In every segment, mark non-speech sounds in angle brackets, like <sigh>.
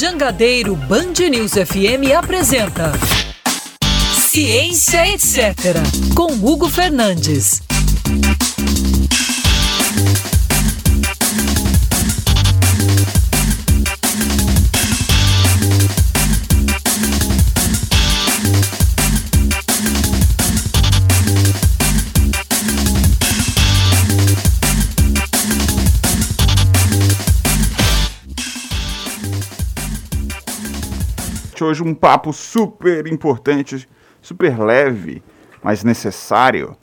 Jangadeiro Band News FM apresenta Ciência Etc. com Hugo Fernandes. Hoje um papo super importante, super leve, mas necessário,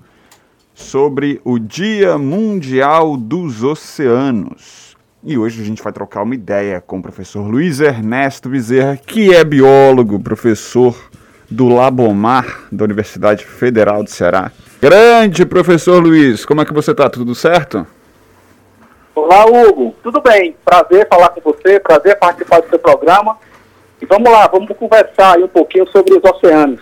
sobre o Dia Mundial dos Oceanos. E hoje a gente vai trocar uma ideia com o professor Luiz Ernesto Bezerra, que é biólogo, professor do Labomar, da Universidade Federal do Ceará. Grande professor Luiz, como é que você está? Tudo certo? Olá, Hugo. Tudo bem? Prazer falar com você, prazer participar do seu programa. E vamos lá, vamos conversar aí um pouquinho sobre os oceanos.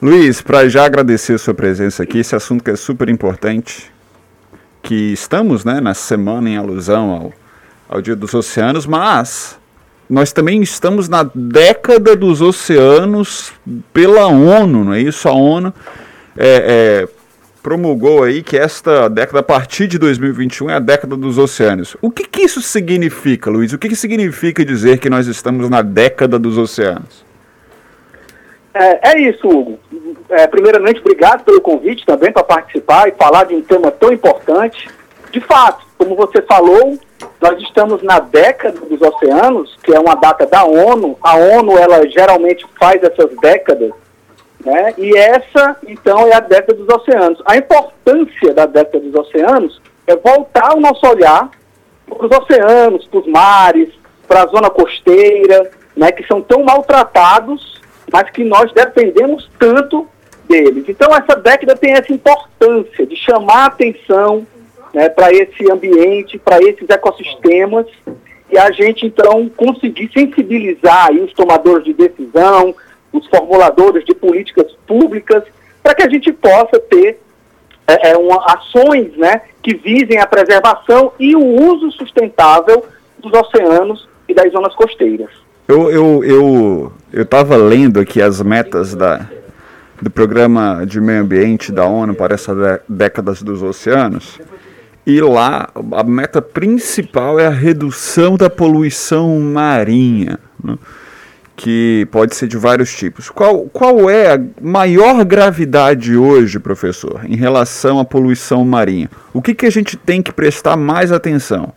Luiz, para já agradecer a sua presença aqui, esse assunto que é super importante, que estamos né, na semana em alusão ao, ao Dia dos Oceanos, mas nós também estamos na década dos oceanos pela ONU, não é isso? A ONU é, é, promulgou aí que esta década, a partir de 2021, é a década dos oceanos. O que, que isso significa, Luiz? O que, que significa dizer que nós estamos na década dos oceanos? É, é isso, Hugo. É, primeiramente, obrigado pelo convite também para participar e falar de um tema tão importante. De fato, como você falou, nós estamos na década dos oceanos, que é uma data da ONU. A ONU, ela geralmente faz essas décadas né? E essa, então, é a década dos oceanos. A importância da década dos oceanos é voltar o nosso olhar para os oceanos, para os mares, para a zona costeira, né, que são tão maltratados, mas que nós dependemos tanto deles. Então, essa década tem essa importância de chamar a atenção né, para esse ambiente, para esses ecossistemas, e a gente, então, conseguir sensibilizar os tomadores de decisão, os formuladores de políticas públicas, para que a gente possa ter é, é, uma, ações né, que visem a preservação e o uso sustentável dos oceanos e das zonas costeiras. Eu eu eu eu estava lendo aqui as metas da do programa de meio ambiente da ONU para essa década dos oceanos. E lá a meta principal é a redução da poluição marinha. Né? Que pode ser de vários tipos. Qual, qual é a maior gravidade hoje, professor, em relação à poluição marinha? O que, que a gente tem que prestar mais atenção?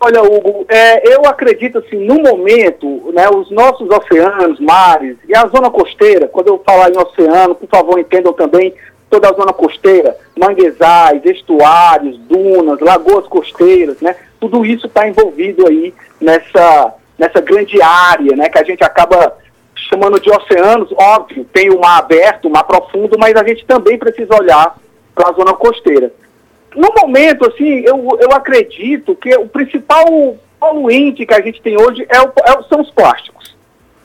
Olha, Hugo, é, eu acredito assim, no momento, né, os nossos oceanos, mares e a zona costeira, quando eu falar em oceano, por favor, entendam também toda a zona costeira, manguezais, estuários, dunas, lagoas costeiras, né, tudo isso está envolvido aí nessa, nessa grande área, né, que a gente acaba chamando de oceanos, óbvio, tem o mar aberto, o mar profundo, mas a gente também precisa olhar para a zona costeira. No momento, assim, eu, eu acredito que o principal poluente que a gente tem hoje é o, é, são os plásticos.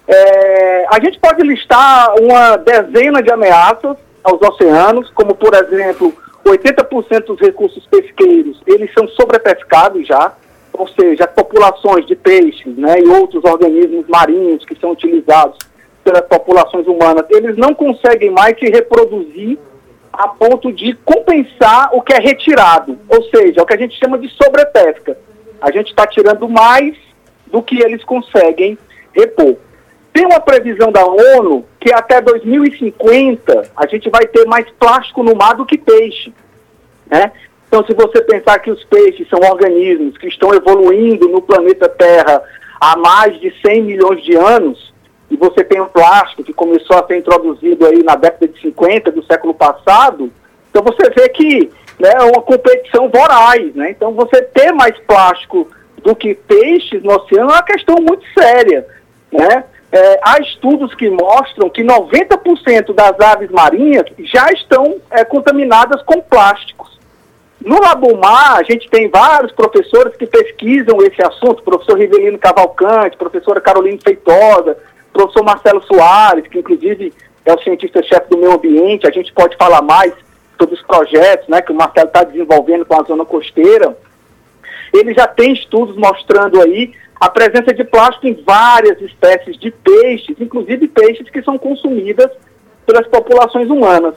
É, a gente pode listar uma dezena de ameaças aos oceanos, como, por exemplo, 80% dos recursos pesqueiros, eles são sobrepescados já ou seja, populações de peixes né, e outros organismos marinhos que são utilizados pelas populações humanas, eles não conseguem mais se reproduzir a ponto de compensar o que é retirado, ou seja, o que a gente chama de sobrepesca. A gente está tirando mais do que eles conseguem repor. Tem uma previsão da ONU que até 2050 a gente vai ter mais plástico no mar do que peixe. Né? Então, se você pensar que os peixes são organismos que estão evoluindo no planeta Terra há mais de 100 milhões de anos, e você tem o plástico que começou a ser introduzido aí na década de 50 do século passado, então você vê que né, é uma competição voraz, né? Então, você ter mais plástico do que peixes no oceano é uma questão muito séria, né? É, há estudos que mostram que 90% das aves marinhas já estão é, contaminadas com plásticos. No Labumar, a gente tem vários professores que pesquisam esse assunto, professor Rivelino Cavalcante, professora Carolina Feitosa, professor Marcelo Soares, que inclusive é o cientista-chefe do meio ambiente, a gente pode falar mais sobre os projetos né, que o Marcelo está desenvolvendo com a zona costeira. ele já tem estudos mostrando aí a presença de plástico em várias espécies de peixes, inclusive peixes que são consumidas pelas populações humanas.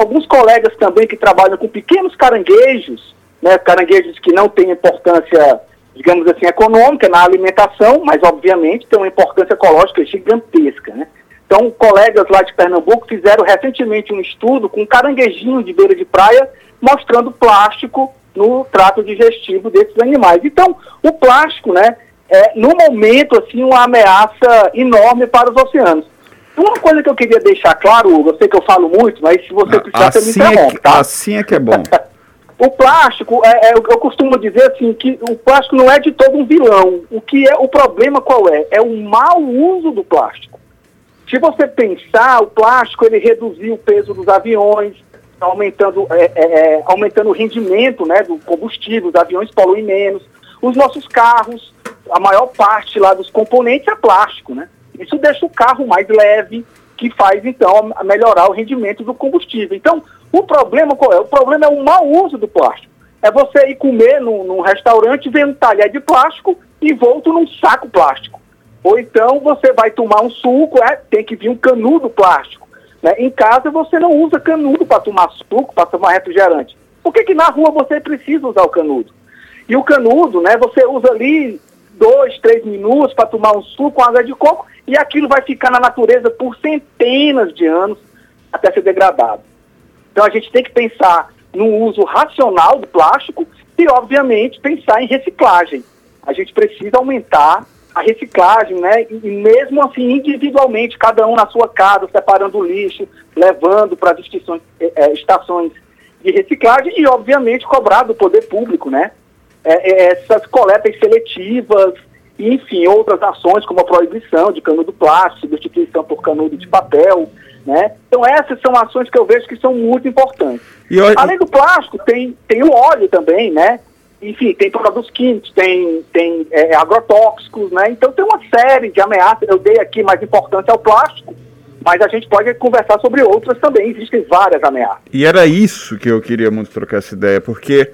Alguns colegas também que trabalham com pequenos caranguejos, né, caranguejos que não têm importância, digamos assim, econômica na alimentação, mas obviamente tem uma importância ecológica gigantesca. Né? Então, colegas lá de Pernambuco fizeram recentemente um estudo com um caranguejinho de beira de praia mostrando plástico no trato digestivo desses animais. Então, o plástico, né, é, no momento, assim, uma ameaça enorme para os oceanos. Uma coisa que eu queria deixar claro, eu sei que eu falo muito, mas se você precisar, assim você me interrompe, é que, tá? Assim é que é bom. <laughs> o plástico, é, é, eu costumo dizer assim, que o plástico não é de todo um vilão. O que é o problema qual é? É o mau uso do plástico. Se você pensar, o plástico ele reduziu o peso dos aviões, aumentando, é, é, é, aumentando o rendimento né, do combustível, os aviões poluem menos. Os nossos carros, a maior parte lá dos componentes é plástico, né? Isso deixa o carro mais leve, que faz então melhorar o rendimento do combustível. Então, o problema qual é? O problema é o mau uso do plástico. É você ir comer num, num restaurante, ver um talher de plástico e volta num saco plástico. Ou então você vai tomar um suco, é, tem que vir um canudo plástico. Né? Em casa você não usa canudo para tomar suco, para tomar refrigerante. Por que, que na rua você precisa usar o canudo? E o canudo, né, você usa ali dois, três minutos para tomar um suco com água de coco e aquilo vai ficar na natureza por centenas de anos até ser degradado. Então a gente tem que pensar no uso racional do plástico e, obviamente, pensar em reciclagem. A gente precisa aumentar a reciclagem, né? E mesmo assim, individualmente, cada um na sua casa, separando o lixo, levando para as é, estações de reciclagem e, obviamente, cobrar do poder público, né? É, essas coletas seletivas, e, enfim, outras ações como a proibição de canudo plástico, substituição por canudo de papel, né? Então essas são ações que eu vejo que são muito importantes. Eu... Além do plástico, tem, tem o óleo também, né? Enfim, tem produtos químicos, tem, tem é, agrotóxicos, né? Então tem uma série de ameaças. Eu dei aqui mais importância ao plástico, mas a gente pode conversar sobre outras também. Existem várias ameaças. E era isso que eu queria muito trocar essa ideia, porque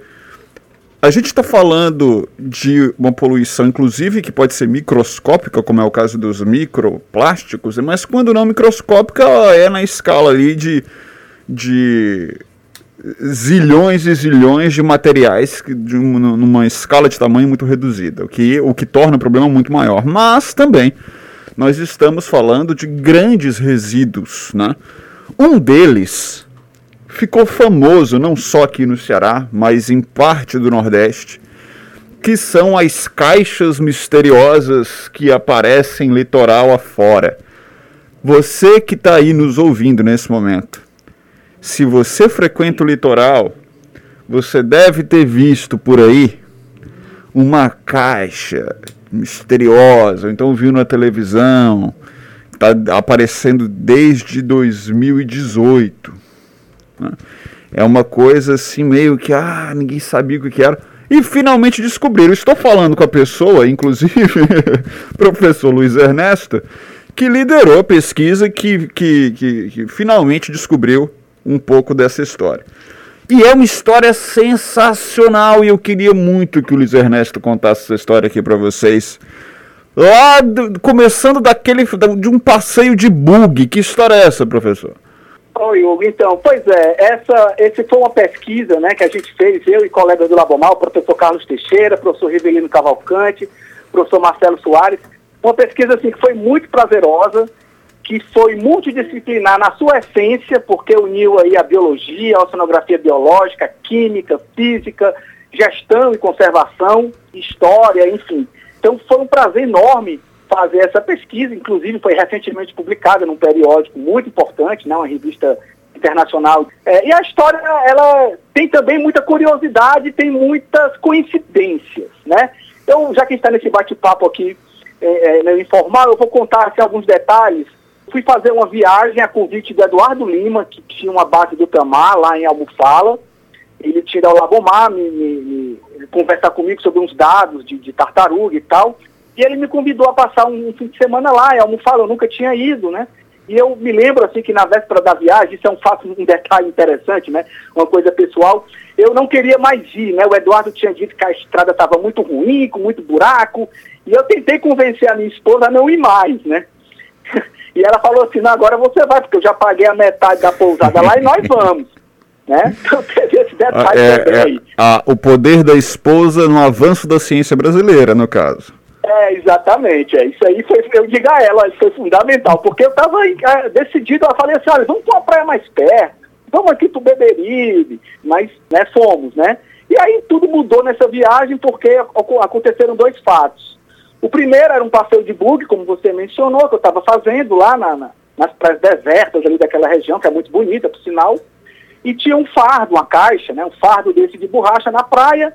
a gente está falando de uma poluição, inclusive, que pode ser microscópica, como é o caso dos microplásticos, mas quando não microscópica, é na escala ali de, de zilhões e zilhões de materiais de uma, numa escala de tamanho muito reduzida, o que, o que torna o problema muito maior. Mas também nós estamos falando de grandes resíduos. Né? Um deles ficou famoso não só aqui no Ceará, mas em parte do Nordeste, que são as caixas misteriosas que aparecem litoral afora. Você que está aí nos ouvindo nesse momento, se você frequenta o litoral, você deve ter visto por aí uma caixa misteriosa, então viu na televisão, está aparecendo desde 2018 né? É uma coisa assim, meio que, ah, ninguém sabia o que era. E finalmente descobriram. Estou falando com a pessoa, inclusive, <laughs> professor Luiz Ernesto, que liderou a pesquisa que, que, que, que finalmente descobriu um pouco dessa história. E é uma história sensacional e eu queria muito que o Luiz Ernesto contasse essa história aqui para vocês. Lá, do, começando daquele de um passeio de bug. Que história é essa, professor? Oi, Hugo. Então, pois é, essa, esse foi uma pesquisa né, que a gente fez, eu e colegas do Labomal, professor Carlos Teixeira, professor Rivelino Cavalcante, professor Marcelo Soares. Uma pesquisa assim, que foi muito prazerosa, que foi multidisciplinar na sua essência, porque uniu aí a biologia, a oceanografia biológica, química, física, gestão e conservação, história, enfim. Então foi um prazer enorme fazer essa pesquisa, inclusive foi recentemente publicada num periódico muito importante, né, uma revista internacional. É, e a história, ela tem também muita curiosidade, tem muitas coincidências, né? Então, já que está nesse bate-papo aqui é, é, informal, eu vou contar assim, alguns detalhes. Fui fazer uma viagem a convite do Eduardo Lima, que tinha uma base do Tamar lá em Almofala. Ele tira o Labomar, me, me, me, conversar comigo sobre uns dados de, de tartaruga e tal. E ele me convidou a passar um, fim de semana lá, em Almofala, eu nunca tinha ido, né? E eu me lembro, assim, que na véspera da viagem, isso é um fato, um detalhe interessante, né? Uma coisa pessoal, eu não queria mais ir, né? O Eduardo tinha dito que a estrada estava muito ruim, com muito buraco, e eu tentei convencer a minha esposa a não ir mais, né? <laughs> E ela falou assim, não, agora você vai, porque eu já paguei a metade da pousada lá e nós <laughs> vamos. Né? <laughs> Então teve esse detalhe é, também. É, a, o poder da esposa no avanço da ciência brasileira, no caso. É, exatamente. É. Isso aí foi, eu digo a ela, foi fundamental, porque eu estava decidido, eu falei assim, olha, vamos para uma praia mais perto, vamos aqui para o Beberibe, mas né, fomos, né? E aí tudo mudou nessa viagem porque aconteceram dois fatos. O primeiro era um passeio de bug, como você mencionou, que eu estava fazendo lá na, na, nas praias desertas ali daquela região, que é muito bonita, por sinal, e tinha um fardo, uma caixa, né, um fardo desse de borracha na praia,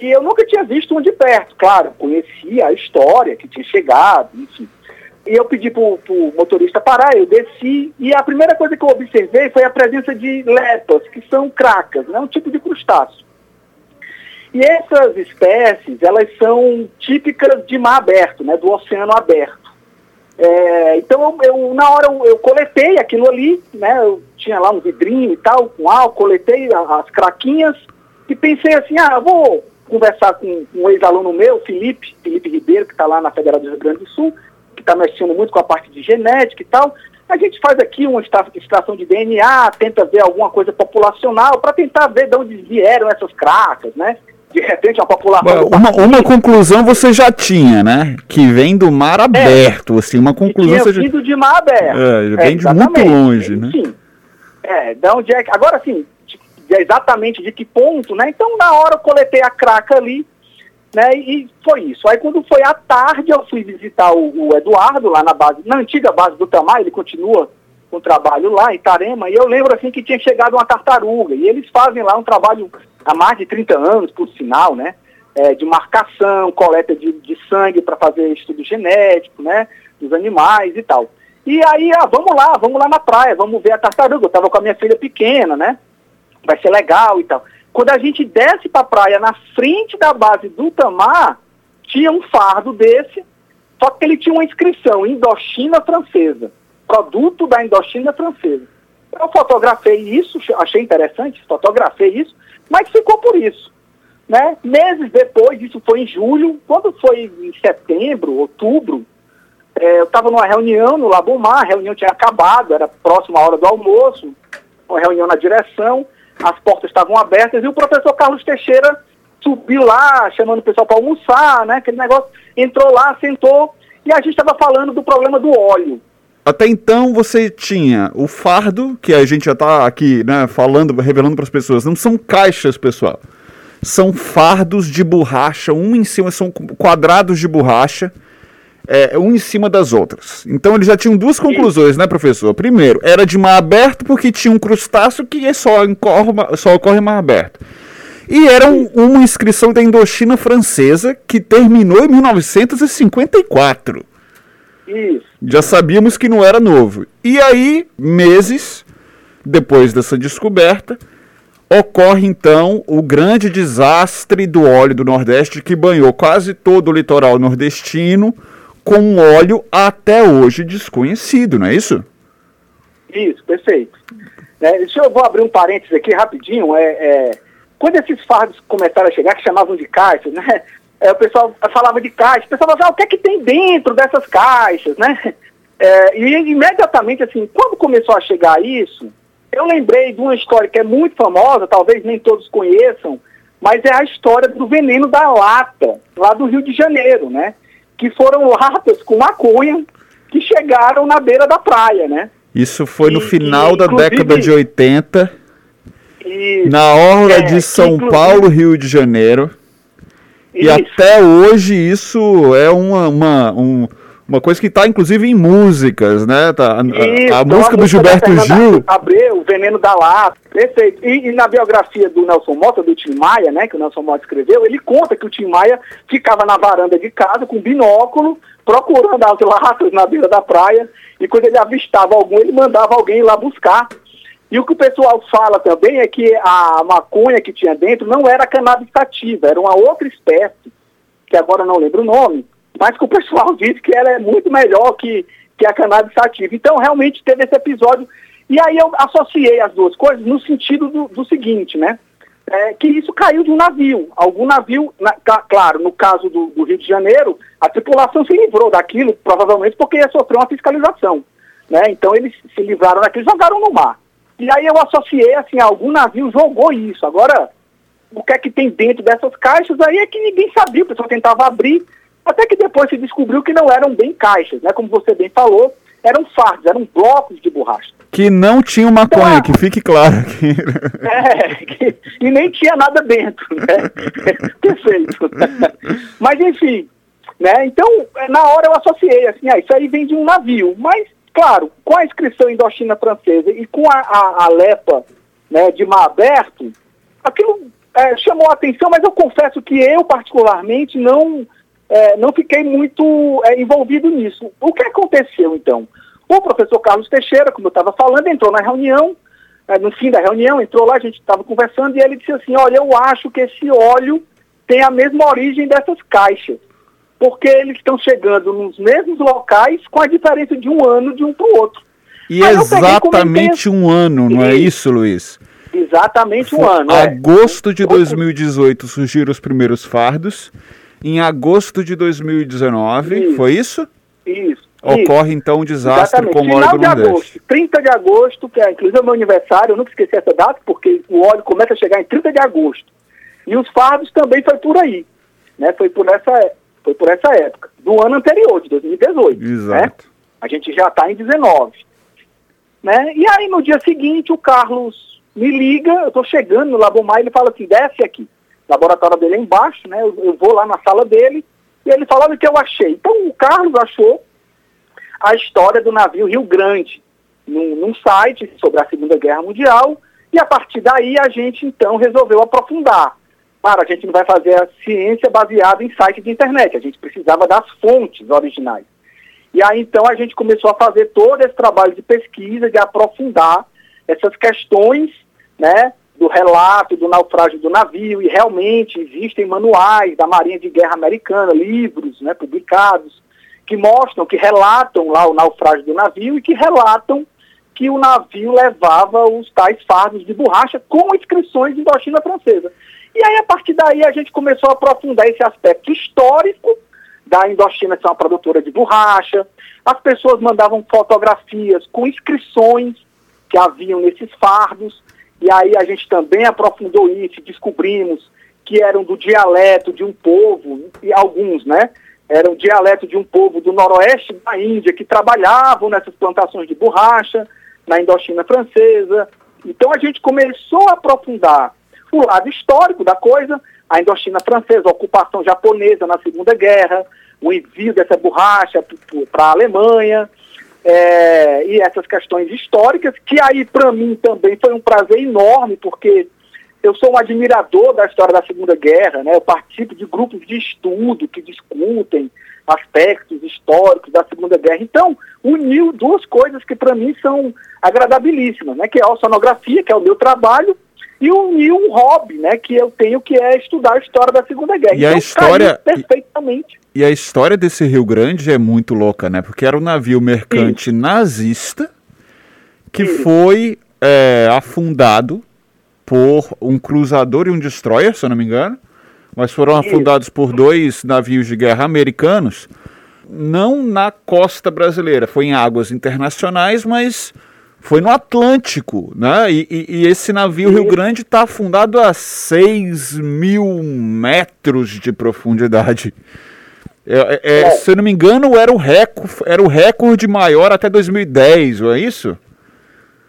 e eu nunca tinha visto um de perto, claro, conhecia a história que tinha chegado, enfim. E eu pedi para o motorista parar, eu desci, e a primeira coisa que eu observei foi a presença de lepas, que são cracas, né, um tipo de crustáceo. E essas espécies, elas são típicas de mar aberto, né, do oceano aberto. É, então, eu, eu, na hora eu, eu, coletei aquilo ali, né, eu tinha lá um vidrinho e tal, com álcool, coletei as craquinhas e pensei assim, ah, vou conversar com um ex-aluno meu, Felipe, Felipe Ribeiro, que está lá na Federal do Rio Grande do Sul, que está mexendo muito com a parte de genética e tal. A gente faz aqui uma extração de DNA, tenta ver alguma coisa populacional, para tentar ver de onde vieram essas cracas, né? De repente a população... Uma, uma conclusão você já tinha, né? Que vem do mar é. aberto, é, assim, uma conclusão... Que tinha vindo de mar aberto. É, vem é, de muito longe, né? Sim. É, de onde é que... Agora, sim, exatamente de que ponto, né? Então, na hora eu coletei a craca ali, né? E foi isso. Aí, quando foi à tarde, eu fui visitar o, o Eduardo lá na base, na antiga base do Tamar, ele continua com o trabalho lá em Tarema, e eu lembro assim que tinha chegado uma tartaruga, e eles fazem lá um trabalho há mais de 30 anos, por sinal, né? É, de marcação, coleta de, de sangue para fazer estudo genético, né? Dos animais e tal. E aí, ah, vamos lá, vamos lá na praia, vamos ver a tartaruga. Eu estava com a minha filha pequena, né? Vai ser legal e tal. Quando a gente desce para a praia, na frente da base do Tamar, tinha um fardo desse, só que ele tinha uma inscrição, Indochina Francesa, produto da Indochina Francesa. Eu fotografei isso, achei interessante, fotografei isso, mas ficou por isso. Né? Meses depois, isso foi em julho, quando foi em setembro, outubro, é, eu estava numa reunião no Labomar, a reunião tinha acabado, era próxima à hora do almoço, uma reunião na direção, as portas estavam abertas e o professor Carlos Teixeira subiu lá, chamando o pessoal para almoçar, né? Aquele negócio, entrou lá, sentou e a gente estava falando do problema do óleo. Até então você tinha o fardo, que a gente já está aqui, né, falando, revelando para as pessoas, não são caixas, pessoal. São fardos de borracha, um em cima, são quadrados de borracha é, um em cima das outras. Então eles já tinham duas conclusões, né, professor? Primeiro, era de mar aberto porque tinha um crustáceo que só ocorre, só ocorre em mar aberto. E era um, uma inscrição da Indochina francesa que terminou em 1954. Isso. Já sabíamos que não era novo. E aí, meses depois dessa descoberta, ocorre então o grande desastre do óleo do Nordeste que banhou quase todo o litoral nordestino com um óleo até hoje desconhecido, não é isso? Isso, perfeito. É, deixa eu vou abrir um parênteses aqui rapidinho. É, é, quando esses fardos começaram a chegar, que chamavam de caixas, né? É, o pessoal falava de caixas, o pessoal falava, ah, o que é que tem dentro dessas caixas, né? É, e imediatamente, assim, quando começou a chegar isso, eu lembrei de uma história que é muito famosa, talvez nem todos conheçam, mas é a história do veneno da lata, lá do Rio de Janeiro, né? Que foram latas com maconha que chegaram na beira da praia, né? Isso foi no final e, da década de 80, isso, na orla é, de São Paulo, Rio de Janeiro. Isso. E até hoje isso é uma, uma, um, uma coisa que está, inclusive, em músicas, né? Tá, a, Isso, a, a música do Gilberto Gil. Abreu, o Veneno da Lata, perfeito. E, e, na biografia do Nelson Mota, do Tim Maia, né, que o Nelson Mota escreveu, ele conta que o Tim Maia ficava na varanda de casa com binóculo, procurando as latas na beira da praia, e quando ele avistava algum, ele mandava alguém ir lá buscar. E o que o pessoal fala também é que a maconha que tinha dentro não era cannabis sativa, era uma outra espécie, que agora não lembro o nome, mas que o pessoal diz que ela é muito melhor que, que a cannabis sativa. Então, realmente teve esse episódio. E aí eu associei as duas coisas no sentido do, do seguinte, né? É, que isso caiu de um navio. Algum navio, na, claro, no caso do, do, Rio de Janeiro, a tripulação se livrou daquilo, provavelmente porque ia sofrer uma fiscalização. Né? Então eles se livraram daquilo e jogaram no mar. E aí eu associei assim, algum navio jogou isso. Agora, o que é que tem dentro dessas caixas aí é que ninguém sabia, o pessoal tentava abrir, até que depois se descobriu que não eram bem caixas, né? Como você bem falou, eram fardos, eram blocos de borracha. Que não tinha maconha, então, que fique claro aqui. <laughs> É, que, e nem tinha nada dentro, né? <laughs> Perfeito. <laughs> Mas enfim, né? Então, na hora eu associei, assim, ah, isso aí vem de um navio. Mas, claro, com a inscrição Indochina francesa e com a, a, a LEPA né, de mar aberto, aquilo é, chamou a atenção, mas eu confesso que eu, particularmente, não, é, não fiquei muito é, envolvido nisso. O que aconteceu, então? O professor Carlos Teixeira, como eu estava falando, entrou na reunião, é, no fim da reunião, entrou lá, a gente estava conversando, e ele disse assim, olha, eu acho que esse óleo tem a mesma origem dessas caixas, porque eles estão chegando nos mesmos locais com a diferença de um ano de um para o outro. E exatamente um ano, não é isso, Luiz? Exatamente um ano. É. Agosto é. de 2018 surgiram os primeiros fardos. Em agosto de 2019, isso. foi isso? Isso. Ocorre então um desastre Exatamente. com o óleo Final do Nordeste. De agosto, 30 de agosto, que é inclusive o meu aniversário, eu nunca esqueci essa data, porque o óleo começa a chegar em 30 de agosto. E os fardos também foi por aí. Né? Foi, por essa, foi por essa época. Do ano anterior, de 2018. Exato. Né? A gente já está em 19. Né? E aí no dia seguinte o Carlos me liga, eu estou chegando no Labomar, ele fala assim, desce aqui. Laboratório dele é embaixo, né? Eu, eu vou lá na sala dele e ele fala o que eu achei. Então o Carlos achou a história do navio Rio Grande num, num site sobre a Segunda Guerra Mundial e a partir daí a gente então resolveu aprofundar. Claro, a gente não vai fazer a ciência baseada em site de internet, a gente precisava das fontes originais. E aí então a gente começou a fazer todo esse trabalho de pesquisa, de aprofundar essas questões, né, do relato do naufrágio do navio, e realmente existem manuais da Marinha de Guerra Americana, livros, né, publicados, que mostram, que relatam lá o naufrágio do navio e que relatam que o navio levava os tais fardos de borracha com inscrições de Indochina francesa. E aí, a partir daí, a gente começou a aprofundar esse aspecto histórico da Indochina ser uma produtora de borracha. As pessoas mandavam fotografias com inscrições que haviam nesses fardos, e aí a gente também aprofundou isso, descobrimos que eram do dialeto de um povo, e alguns, né? Eram dialeto de um povo do noroeste da Índia que trabalhavam nessas plantações de borracha, na Indochina francesa. Então a gente começou a aprofundar o lado histórico da coisa, a Indochina francesa, a ocupação japonesa na Segunda Guerra, o envio dessa borracha para a Alemanha, é, e essas questões históricas, que aí para mim também foi um prazer enorme, porque eu sou um admirador da história da Segunda Guerra, né? eu participo de grupos de estudo que discutem aspectos históricos da Segunda Guerra. Então, uniu duas coisas que para mim são agradabilíssimas, né? que é a sonografia, que é o meu trabalho, e uniu um hobby né? que eu tenho, que é estudar a história da Segunda Guerra. E então, a história... perfeitamente. E a história desse Rio Grande é muito louca, né? Porque era um navio mercante nazista que foi é, afundado por um cruzador e um destroyer, se eu não me engano, mas foram afundados por dois navios de guerra americanos, não na costa brasileira, foi em águas internacionais, mas foi no Atlântico, né? E, e, e esse navio Rio Grande está afundado a 6 mil metros de profundidade. É, é, é, é, se eu não me engano, era o, recorde, era o recorde maior até 2010, não é isso?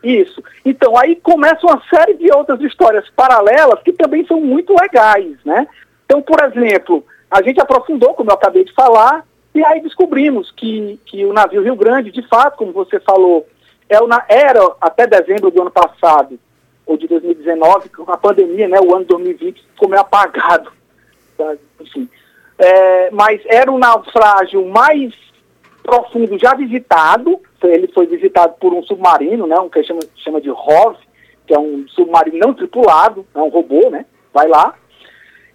Isso. Então, aí começa uma série de outras histórias paralelas que também são muito legais, né? Então, por exemplo, a gente aprofundou, como eu acabei de falar, e aí descobrimos que, que o navio Rio Grande, de fato, como você falou, é era até dezembro do ano passado, ou de 2019, com a pandemia, né, o ano 2020 ficou meio apagado. Tá? <laughs> Enfim, é, mas era o naufrágio mais profundo já visitado. Ele foi visitado por um submarino, né, um que chama, chama de ROV, que é um submarino não tripulado, é um robô, né? Vai lá.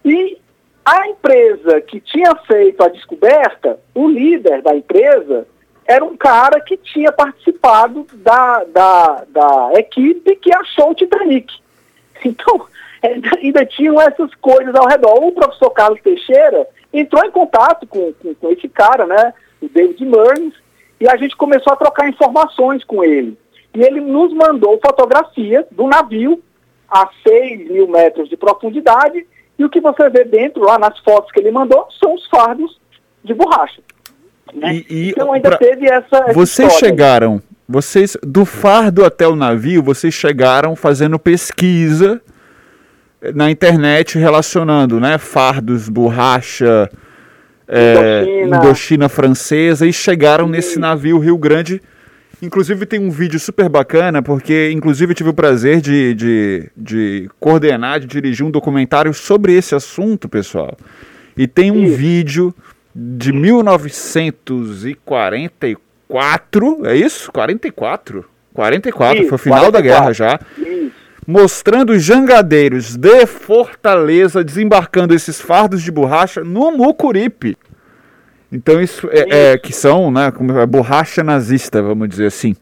E a empresa que tinha feito a descoberta, o líder da empresa, era um cara que tinha participado da, da, da equipe que achou o Titanic. <laughs> Então, ainda tinham essas coisas ao redor. O professor Carlos Teixeira entrou em contato com, com, com esse cara, né, o David Murns, e a gente começou a trocar informações com ele. E ele nos mandou fotografias do navio a 6 mil metros de profundidade, e o que você vê dentro, lá nas fotos que ele mandou, são os fardos de borracha. Né? E, e então ainda pra... teve essa. essa vocês chegaram, vocês, do fardo até o navio, vocês chegaram fazendo pesquisa na internet relacionando, né? Fardos, borracha, é, Indochina. Indochina francesa e chegaram Sim. nesse navio Rio Grande. Inclusive tem um vídeo super bacana, porque inclusive tive o prazer de, de, de coordenar, de dirigir um documentário sobre esse assunto, pessoal. E tem um Isso. vídeo de 1944, é isso? 44? 44, isso, foi o final 44. da guerra já. Isso. Mostrando os jangadeiros de Fortaleza desembarcando esses fardos de borracha no Mucuripe. Então isso é, é que são, né, como é, borracha nazista, vamos dizer assim.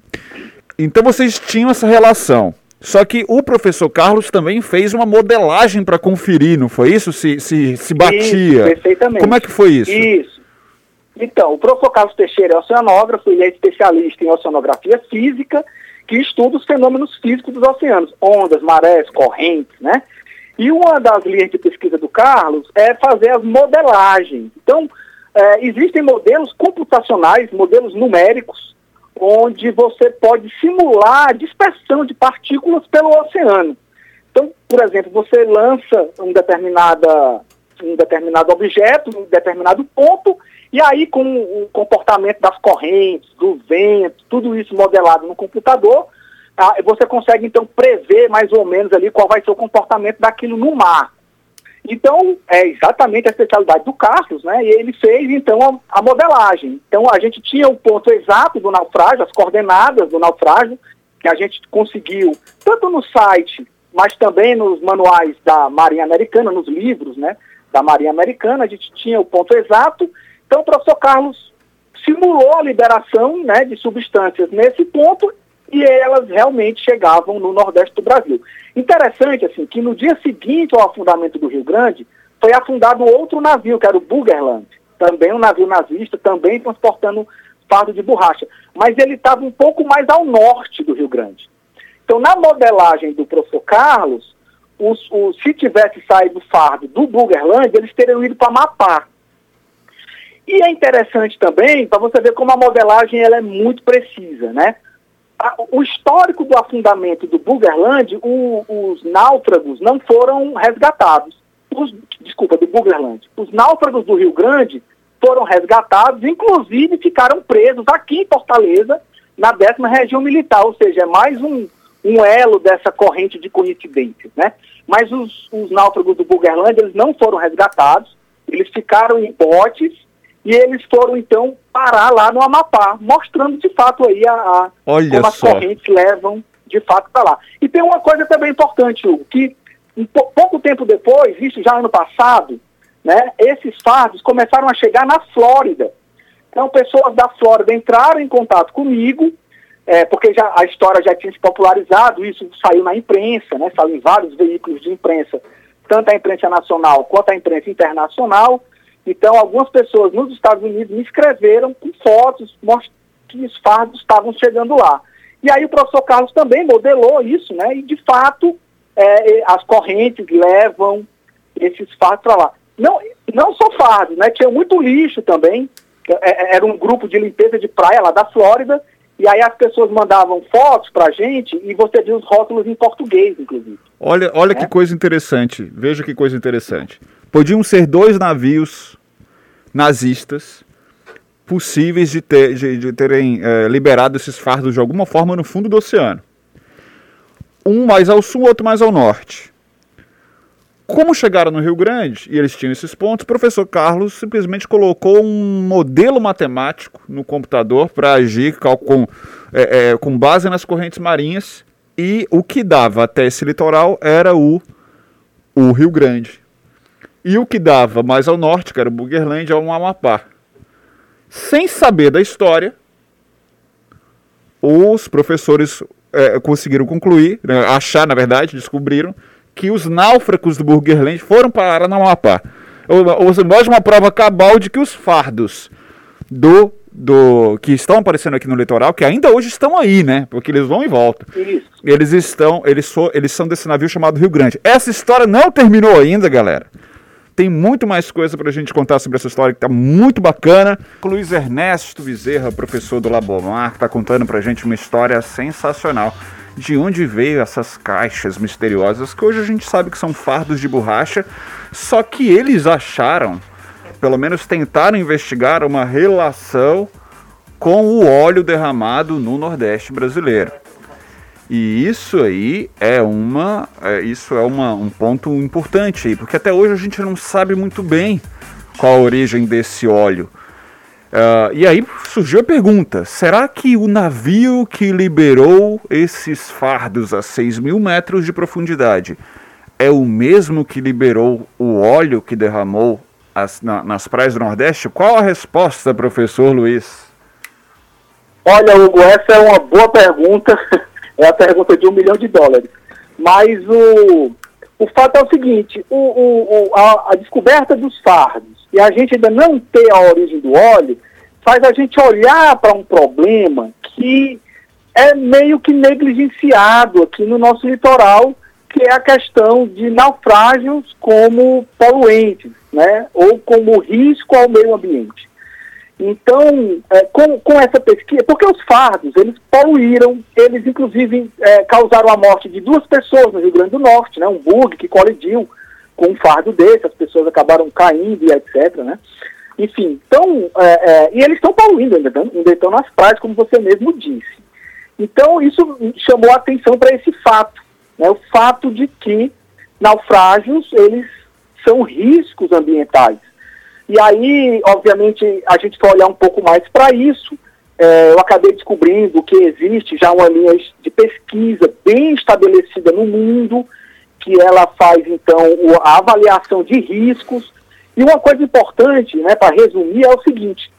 Então vocês tinham essa relação. Só que o professor Carlos também fez uma modelagem para conferir, não foi isso? Se, se, se batia. Isso, perfeitamente. Como é que foi isso? Isso. Então, o professor Carlos Teixeira é oceanógrafo, ele é especialista em oceanografia física, que estuda os fenômenos físicos dos oceanos, ondas, marés, correntes, né? E uma das linhas de pesquisa do Carlos é fazer as modelagens. Então, é, existem modelos computacionais, modelos numéricos, onde você pode simular a dispersão de partículas pelo oceano. Então, por exemplo, você lança um, determinada, um determinado objeto, um determinado ponto, e aí com o comportamento das correntes, do vento, tudo isso modelado no computador, ah, você consegue então prever mais ou menos ali qual vai ser o comportamento daquilo no mar. Então, é exatamente a especialidade do Carlos, né? E ele fez, então, a, a, modelagem. Então, a gente tinha o ponto exato do naufrágio, as coordenadas do naufrágio, que a gente conseguiu, tanto no site, mas também nos manuais da Marinha Americana, nos livros, né? Da Marinha Americana, a gente tinha o ponto exato. Então, o professor Carlos simulou a liberação né, de substâncias nesse ponto e elas realmente chegavam no Nordeste do Brasil. Interessante, assim, que no dia seguinte ao afundamento do Rio Grande, foi afundado outro navio, que era o Bugerland, também um navio nazista, também transportando fardo de borracha, mas ele estava um pouco mais ao norte do Rio Grande. Então, na modelagem do professor Carlos, os, os, se tivesse saído fardo do Bugerland, eles teriam ido para Mapá. E é interessante também, para você ver como a modelagem ela é muito precisa, né? o histórico do afundamento do Bugerland, o, os náufragos não foram resgatados. Os, desculpa, do Bugerland. Os náufragos do Rio Grande foram resgatados, inclusive ficaram presos aqui em Fortaleza, na décima região militar, ou seja, é mais um, um elo dessa corrente de coincidências, né? Mas os, os náufragos do Bugerland, eles não foram resgatados, eles ficaram em botes e eles foram, então, parar lá no Amapá, mostrando de fato aí a, a como as correntes levam de fato para lá. E tem uma coisa também importante, Hugo, que um pouco tempo depois, isso já ano passado, né, esses fardos começaram a chegar na Flórida. Então, pessoas da Flórida entraram em contato comigo, é, porque já, a história já tinha se popularizado, isso saiu na imprensa, né, saiu em vários veículos de imprensa, tanto a imprensa nacional quanto a imprensa internacional, então, algumas pessoas nos Estados Unidos me escreveram com fotos que os fardos estavam chegando lá. E aí o professor Carlos também modelou isso, né? E de fato é, as correntes levam esses fardos para lá. Não, não só fardos, né? Tinha muito lixo também. É, é, era um grupo de limpeza de praia lá da Flórida. E aí as pessoas mandavam fotos para a gente e você viu os rótulos em português, inclusive. Olha, olha né? que coisa interessante. Veja que coisa interessante. Podiam ser dois navios nazistas possíveis de, ter, de, de terem é, liberado esses fardos de alguma forma no fundo do oceano. Um mais ao sul, outro mais ao norte. Como chegaram no Rio Grande e eles tinham esses pontos, o professor Carlos simplesmente colocou um modelo matemático no computador para agir com, é, é, com base nas correntes marinhas e o que dava até esse litoral era o, o Rio Grande. E o que dava mais ao norte, que era o Bugerland, ao Amapá. Sem saber da história, os professores é, conseguiram concluir, né, achar, na verdade, descobriram que os náufragos do Burgerland foram parar no Amapá. Ou, ou mais uma prova cabal de que os fardos do, do que estão aparecendo aqui no litoral, que ainda hoje estão aí, né? Porque eles vão e voltam. Isso. Eles estão, eles, so, eles são desse navio chamado Rio Grande. Essa história não terminou ainda, galera. Tem muito mais coisa para a gente contar sobre essa história que está muito bacana. Luiz Ernesto Bezerra, professor do Labomar, está contando para a gente uma história sensacional. De onde veio essas caixas misteriosas que hoje a gente sabe que são fardos de borracha, só que eles acharam, pelo menos tentaram investigar uma relação com o óleo derramado no Nordeste brasileiro. E isso aí é uma, é, isso é uma, um ponto importante aí, porque até hoje a gente não sabe muito bem qual a origem desse óleo. Uh, e aí surgiu a pergunta: será que o navio que liberou esses fardos a 6 mil metros de profundidade é o mesmo que liberou o óleo que derramou as, na, nas praias do Nordeste? Qual a resposta, professor Luiz? Olha, Hugo, essa é uma boa pergunta. <laughs> É a pergunta de um milhão de dólares. Mas o, o fato é o seguinte, o, o, a, a, descoberta dos fardos e a gente ainda não ter a origem do óleo faz a gente olhar para um problema que é meio que negligenciado aqui no nosso litoral, que é a questão de naufrágios como poluentes, né, ou como risco ao meio ambiente. Então, é, com, com essa pesquisa, porque os fardos, eles poluíram, eles inclusive é, causaram a morte de duas pessoas no Rio Grande do Norte, né, um bug que colidiu com um fardo desse, as pessoas acabaram caindo e etc, né. Enfim, então, é, é, e eles estão poluindo ainda, ainda estão nas praias, como você mesmo disse. Então, isso chamou a atenção para esse fato, né, o fato de que naufrágios, eles são riscos ambientais. E aí, obviamente, a gente vai olhar um pouco mais para isso. É, eu acabei descobrindo que existe já uma linha de pesquisa bem estabelecida no mundo, que ela faz, então, a avaliação de riscos. E uma coisa importante, né, para resumir, é o seguinte: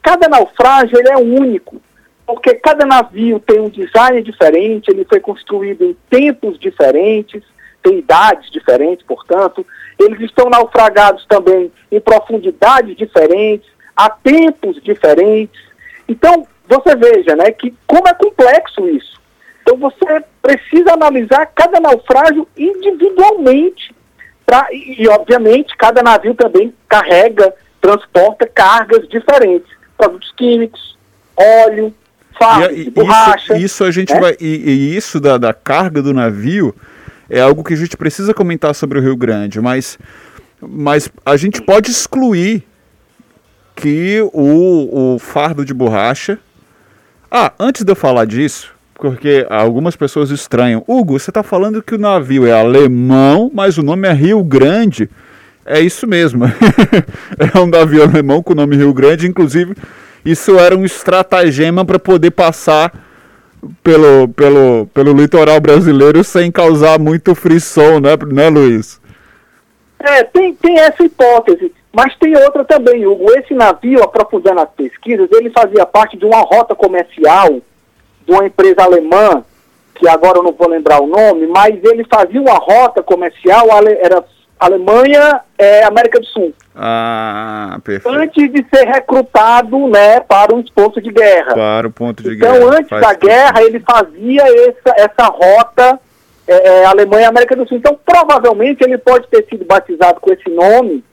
cada naufrágio ele é único, porque cada navio tem um design diferente, ele foi construído em tempos diferentes, tem idades diferentes, portanto, eles estão naufragados também em profundidades diferentes, a tempos diferentes. Então, você veja, né, que como é complexo isso. Então, você precisa analisar cada naufrágio individualmente. Pra, e, obviamente, cada navio também carrega, transporta cargas diferentes. Produtos químicos, óleo, fardo, borracha. Isso, isso a gente né? vai. E, e isso da, da carga do navio é algo que a gente precisa comentar sobre o Rio Grande, mas, mas a gente pode excluir que o, o fardo de borracha. Ah, antes de eu falar disso, porque algumas pessoas estranham. Hugo, você está falando que o navio é alemão, mas o nome é Rio Grande. É isso mesmo. <laughs> é um navio alemão com o nome Rio Grande. Inclusive, isso era um estratagema para poder passar pelo, pelo, pelo litoral brasileiro sem causar muito frisson, né, né Luiz? É, tem, tem essa hipótese, mas tem outra também, Hugo. Esse navio, aprofundando as pesquisas, ele fazia parte de uma rota comercial de uma empresa alemã, que agora eu não vou lembrar o nome, mas ele fazia uma rota comercial, era Alemanha, é, América do Sul. Ah, perfeito. Antes de ser recrutado, né, para um exposto de guerra. Para o ponto de então, guerra. Então, antes da guerra, ele fazia essa, essa rota é, é, Alemanha América do Sul. Então, provavelmente, ele pode ter sido batizado com esse nome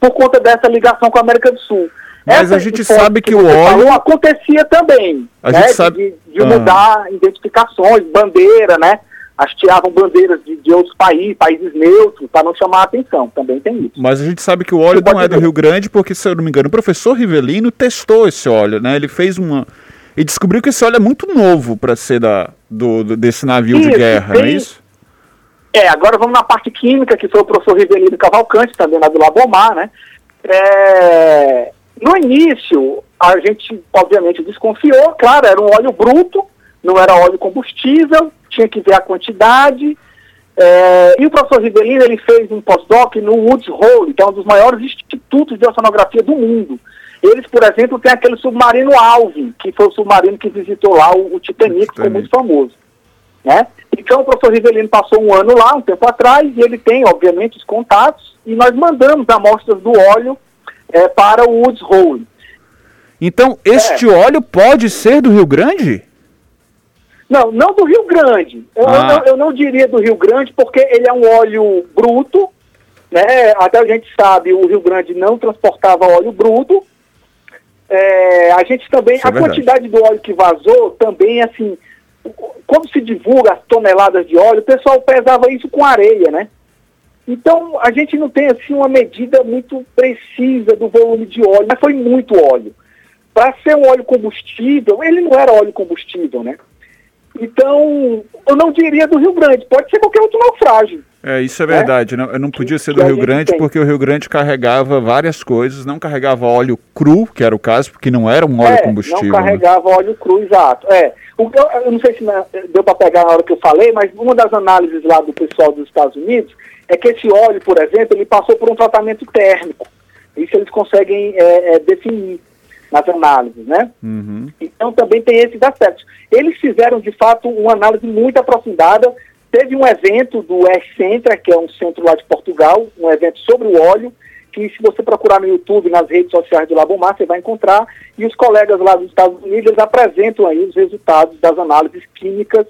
por conta dessa ligação com a América do Sul. Mas a gente sabe que, que o óleo... Falou, acontecia também, a né, gente sabe... de, de mudar ah. identificações, bandeira, né? hasteavam bandeiras de, de outros países, países neutros, para não chamar a atenção. Também tem isso. Mas a gente sabe que o óleo Você não é do Rio Grande, porque, se eu não me engano, o professor Rivelino testou esse óleo, né? Ele fez uma. E descobriu que esse óleo é muito novo para ser da, do, do, desse navio isso, de guerra, tem... não é isso? É, agora vamos na parte química, que foi o professor Rivelino Cavalcante, também na do Labomar, né? É... No início, a gente, obviamente, desconfiou, claro, era um óleo bruto, não era óleo combustível, tinha que ver a quantidade. É, e o professor Ribelino ele fez um pós-doc no Woods Hole, que é um dos maiores institutos de oceanografia do mundo. Eles, por exemplo, têm aquele submarino Alvin, que foi o submarino que visitou lá o, o Titanic, que ficou muito famoso. Né? Então o professor Rivelino passou um ano lá, um tempo atrás, e ele tem, obviamente, os contatos, e nós mandamos amostras do óleo é, para o Woods Hole. Então, este é. óleo pode ser do Rio Grande? Não, não do Rio Grande. Eu, ah. eu, eu, não diria do Rio Grande, porque ele é um óleo bruto, né? Até a gente sabe, o Rio Grande não transportava óleo bruto. É, a gente também, Isso é a é quantidade do óleo que vazou também, assim, quando se divulga as toneladas de óleo, o pessoal pesava isso com areia, né? Então, a gente não tem, assim, uma medida muito precisa do volume de óleo, mas foi muito óleo. Para ser um óleo combustível, ele não era óleo combustível, né? Então, eu não diria do Rio Grande, pode ser qualquer outro naufrágio. É, isso é verdade. Não, não podia ser do Rio Grande tem. porque o Rio Grande carregava várias coisas, não carregava óleo cru, que era o caso, porque não era um óleo é, combustível. Não né? carregava né? óleo cru, exato. É. O, eu, não sei se deu para pegar na hora que eu falei, mas uma das análises lá do pessoal dos Estados Unidos é que esse óleo, por exemplo, ele passou por um tratamento térmico. Isso eles conseguem é, é, definir nas análises, né? Uhum. Então também tem esses aspectos. Eles fizeram, de fato, uma análise muito aprofundada. Teve um evento do Centra, que é um centro lá de Portugal, um evento sobre o óleo, que se você procurar no YouTube, nas redes sociais do Labomar, você vai encontrar, e os colegas lá dos Estados Unidos, apresentam aí os resultados das análises químicas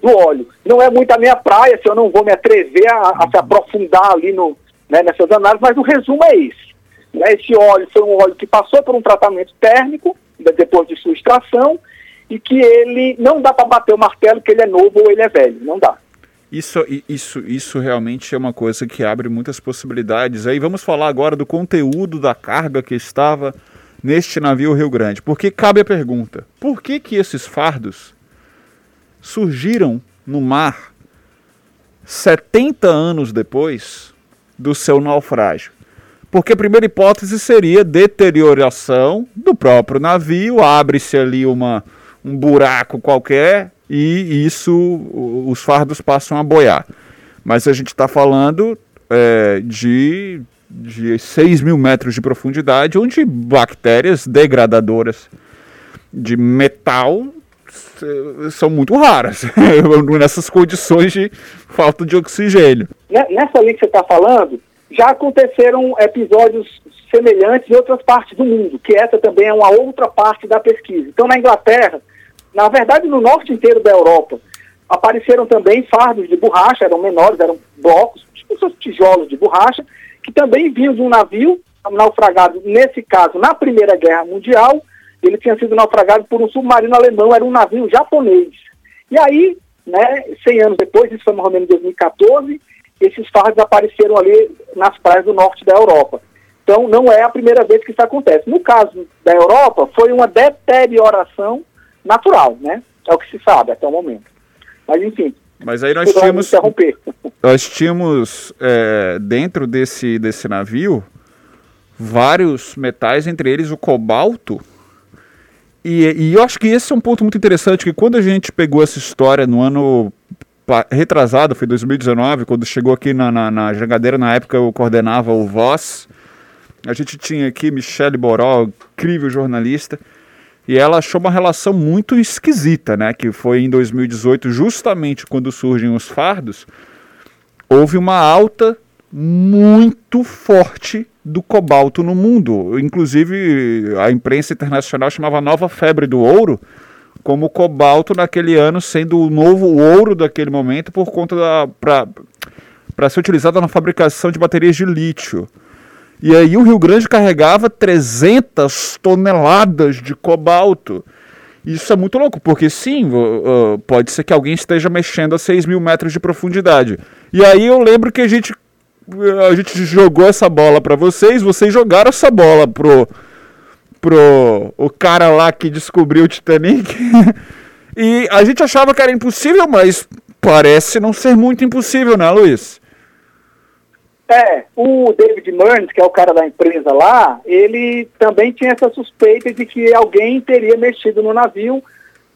do óleo. Não é muito a minha praia, se eu não vou me atrever a, a se aprofundar ali no, né, nessas análises, mas o resumo é esse. Né? Esse óleo foi um óleo que passou por um tratamento térmico, depois de sua extração, e que ele não dá para bater o martelo que ele é novo ou ele é velho, não dá. Isso, isso, isso realmente é uma coisa que abre muitas possibilidades. Aí vamos falar agora do conteúdo da carga que estava neste navio Rio Grande. Porque cabe a pergunta: por que que esses fardos surgiram no mar 70 anos depois do seu naufrágio? Porque a primeira hipótese seria deterioração do próprio navio, abre-se ali uma, um buraco qualquer e isso os fardos passam a boiar. Mas a gente está falando é, de, de 6 mil metros de profundidade, onde bactérias degradadoras de metal são muito raras <laughs> nessas condições de falta de oxigênio. Nessa linha que você está falando, já aconteceram episódios semelhantes em outras partes do mundo, que essa também é uma outra parte da pesquisa. Então, na Inglaterra, na verdade, no norte inteiro da Europa, apareceram também fardos de borracha, eram menores, eram blocos, tipo tijolos de borracha, que também vinham de um navio naufragado, nesse caso, na Primeira Guerra Mundial, ele tinha sido naufragado por um submarino alemão, era um navio japonês. E aí, né, 100 anos depois, isso foi mais ou menos em 2014, esses fardos apareceram ali nas praias do norte da Europa. Então, não é a primeira vez que isso acontece. No caso da Europa, foi uma deterioração natural, né? É o que se sabe até o momento. Mas, enfim. Mas aí nós tínhamos, <laughs> nós tínhamos é, dentro desse, desse navio vários metais, entre eles o cobalto. E, e eu acho que esse é um ponto muito interessante, que quando a gente pegou essa história no ano retrasado, foi 2019, quando chegou aqui na, na, na Jangadeira, na época eu coordenava o Voz. A gente tinha aqui Michele Boró, incrível jornalista, e ela achou uma relação muito esquisita, né? Que foi em 2018, justamente quando surgem os fardos, houve uma alta muito forte do cobalto no mundo. Inclusive, a imprensa internacional chamava nova febre do ouro, como cobalto naquele ano sendo o novo ouro daquele momento por conta da para ser utilizado na fabricação de baterias de lítio. E aí o Rio Grande carregava 300 toneladas de cobalto. Isso é muito louco, porque sim, pode ser que alguém esteja mexendo a 6 mil metros de profundidade. E aí eu lembro que a gente, a gente jogou essa bola para vocês, vocês jogaram essa bola pro, pro o cara lá que descobriu o Titanic. <laughs> e a gente achava que era impossível, mas parece não ser muito impossível, né, Luiz? É, o David Burns, que é o cara da empresa lá, ele também tinha essa suspeita de que alguém teria mexido no navio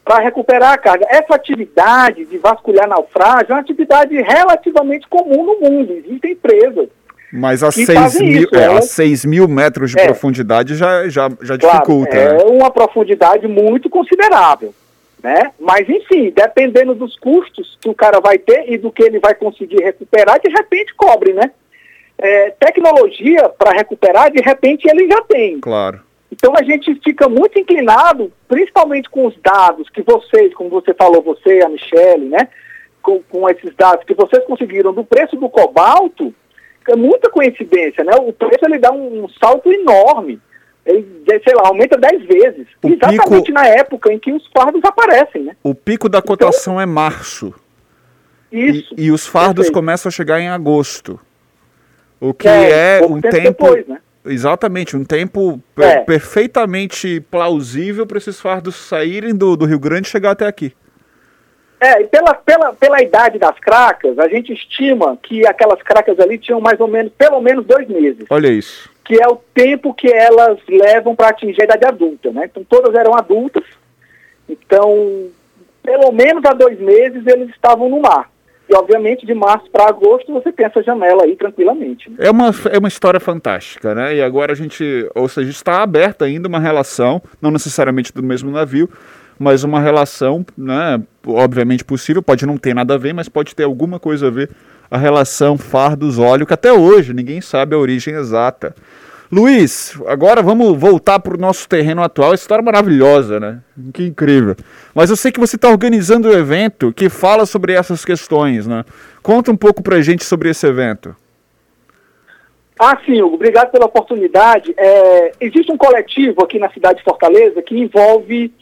para recuperar a carga. Essa atividade de vasculhar naufrágio é uma atividade relativamente comum no mundo. Existem empresas Mas a 6 mil, isso, é, elas... 6 mil metros de é. profundidade já, já, já dificulta. Claro, é né? uma profundidade muito considerável. Né? Mas, enfim, dependendo dos custos que o cara vai ter e do que ele vai conseguir recuperar, de repente cobre, né? É, tecnologia para recuperar, de repente ele já tem. Claro. Então a gente fica muito inclinado, principalmente com os dados que vocês, como você falou, você, a Michelle, né? Com, com esses dados que vocês conseguiram do preço do cobalto, é muita coincidência, né? O preço ele dá um, um salto enorme. Ele, sei lá, aumenta 10 vezes. O exatamente pico... na época em que os fardos aparecem, né? O pico da cotação então, é março. Isso. E, e os fardos começam a chegar em agosto. O que é, é um tempo. tempo depois, né? Exatamente, um tempo é. perfeitamente plausível para esses fardos saírem do, do Rio Grande e chegar até aqui. É, e pela, pela, pela idade das cracas, a gente estima que aquelas cracas ali tinham mais ou menos, pelo menos dois meses. Olha isso. Que é o tempo que elas levam para atingir a idade adulta, né? Então todas eram adultas, então pelo menos há dois meses eles estavam no mar. E, obviamente, de março para agosto, você tem essa janela aí tranquilamente. É, uma, é uma história fantástica, né? E agora a gente, ou seja, está aberta ainda uma relação, não necessariamente do mesmo navio, mas uma relação, né, obviamente possível, pode não ter nada a ver, mas pode ter alguma coisa a ver a relação fardos-óleo, que até hoje ninguém sabe a origem exata. Luiz, agora vamos voltar para o nosso terreno atual. História é maravilhosa, né? Que incrível. Mas eu sei que você está organizando um evento que fala sobre essas questões, né? Conta um pouco para a gente sobre esse evento. Ah, sim, Hugo. Obrigado pela oportunidade. É, existe um coletivo aqui na cidade de Fortaleza que envolve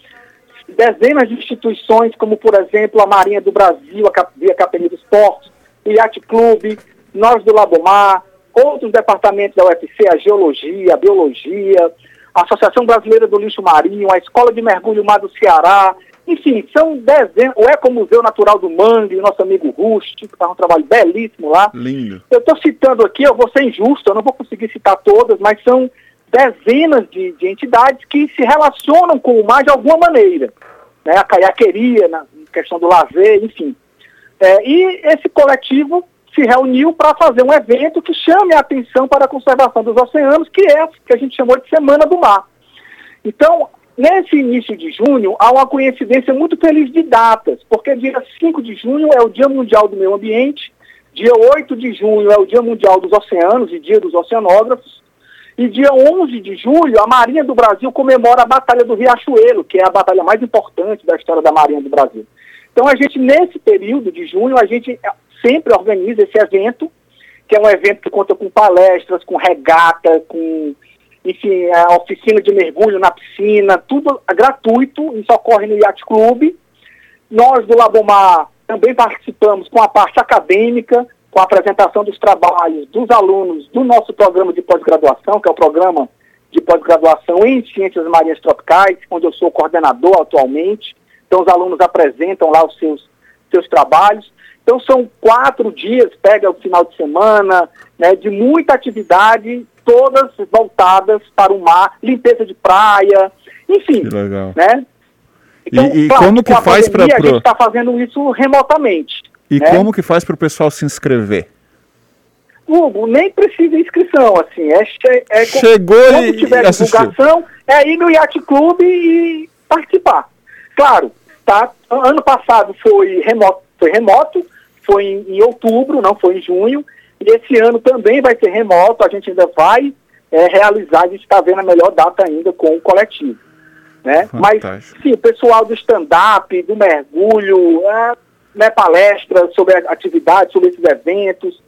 dezenas de instituições, como, por exemplo, a Marinha do Brasil, a Capelli dos Portos, o Yacht Clube, nós do Labomar, outros departamentos da UFC, a Geologia, a Biologia, a Associação Brasileira do Lixo Marinho, a Escola de Mergulho Mar do Ceará, enfim, são dezenas, o Ecomuseu Natural do Mangue, o nosso amigo Rusti, que faz um trabalho belíssimo lá. Lindo. Eu estou citando aqui, eu vou ser injusto, eu não vou conseguir citar todas, mas são dezenas de, de entidades que se relacionam com o mar de alguma maneira. Né? A caiaqueria, na questão do lazer, enfim. É, e esse coletivo se reuniu para fazer um evento que chame a atenção para a conservação dos oceanos, que é que a gente chamou de Semana do Mar. Então, nesse início de junho, há uma coincidência muito feliz de datas, porque dia 5 de junho é o Dia Mundial do Meio Ambiente, dia 8 de junho é o Dia Mundial dos Oceanos e Dia dos Oceanógrafos, e dia 11 de julho, a Marinha do Brasil comemora a Batalha do Riachuelo, que é a batalha mais importante da história da Marinha do Brasil. Então, a gente, nesse período de junho, a gente sempre organiza esse evento, que é um evento que conta com palestras, com regata, com, enfim, a oficina de mergulho na piscina, tudo gratuito, isso ocorre no Yacht Club. Nós do Labomar também participamos com a parte acadêmica, com a apresentação dos trabalhos dos alunos do nosso programa de pós-graduação, que é o programa de pós-graduação em Ciências Marinhas Tropicais, onde eu sou coordenador atualmente. Então, os alunos apresentam lá os seus, seus trabalhos. Então são quatro dias, pega o final de semana, né, de muita atividade, todas voltadas para o mar, limpeza de praia, enfim. Que legal. Né? Então, e, e claro, como que faz para pro... a gente está fazendo isso remotamente. E né? como que faz para o pessoal se inscrever? Hugo, nem precisa inscrição, assim, é, é chegou quando e tiver assistiu. divulgação, é ir no Yacht Club e participar. Claro, tá? Ano passado foi remoto, foi remoto, foi em, em, outubro, não foi em junho, e esse ano também vai ser remoto, a gente ainda vai é, realizar, a gente está vendo a melhor data ainda com o coletivo. Né? Mas, sim, o pessoal do stand-up, do mergulho, é, né, palestras sobre atividades, sobre esses eventos,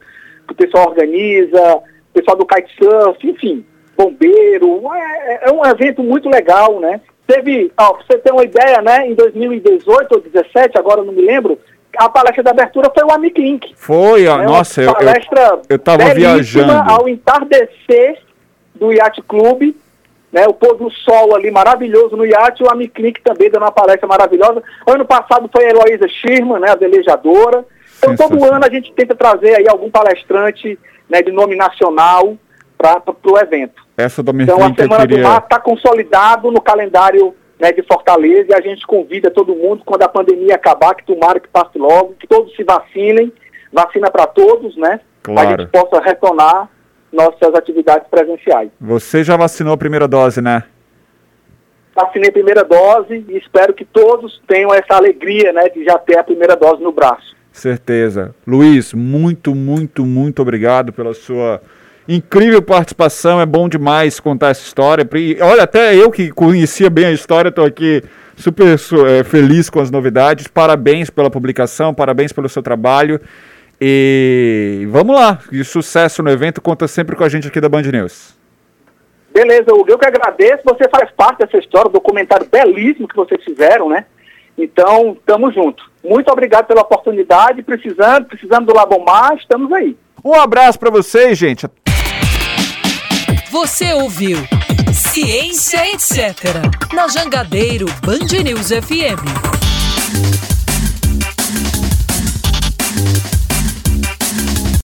que o pessoal organiza, o pessoal do kitesurf, enfim, bombeiro, é, é um evento muito legal, né? Teve, ó, pra você ter uma ideia, né, em 2018 ou 2017, agora eu não me lembro, a palestra da abertura foi o Amiclink. Foi, ó, é nossa, eu, eu, eu tava viajando. ao entardecer do Yacht Clube, né, o pôr do sol ali maravilhoso no iate, o Amiclink também dando uma palestra maravilhosa. Ano passado foi a Heloísa Schirman, né, a velejadora. Então todo ano a gente tenta trazer aí algum palestrante né, de nome nacional para o evento. Essa do Então a Semana queria... do Mar está consolidado no calendário né, de Fortaleza e a gente convida todo mundo, quando a pandemia acabar, que tomara que passe logo, que todos se vacinem, vacina para todos, né? Claro. Para a gente possa retornar nossas atividades presenciais. Você já vacinou a primeira dose, né? Vacinei a primeira dose e espero que todos tenham essa alegria né, de já ter a primeira dose no braço. Certeza. Luiz, muito, muito, muito obrigado pela sua incrível participação. É bom demais contar essa história. E, olha, até eu que conhecia bem a história, estou aqui super é, feliz com as novidades. Parabéns pela publicação, parabéns pelo seu trabalho. E vamos lá, e sucesso no evento. Conta sempre com a gente aqui da Band News. Beleza, Hugo, eu que agradeço. Você faz parte dessa história, documentário belíssimo que vocês fizeram, né? Então, tamo junto. Muito obrigado pela oportunidade. Precisando, precisando do Labomar, estamos aí. Um abraço para vocês, gente. Você ouviu Ciência Etc. na Jangadeiro Band News FM.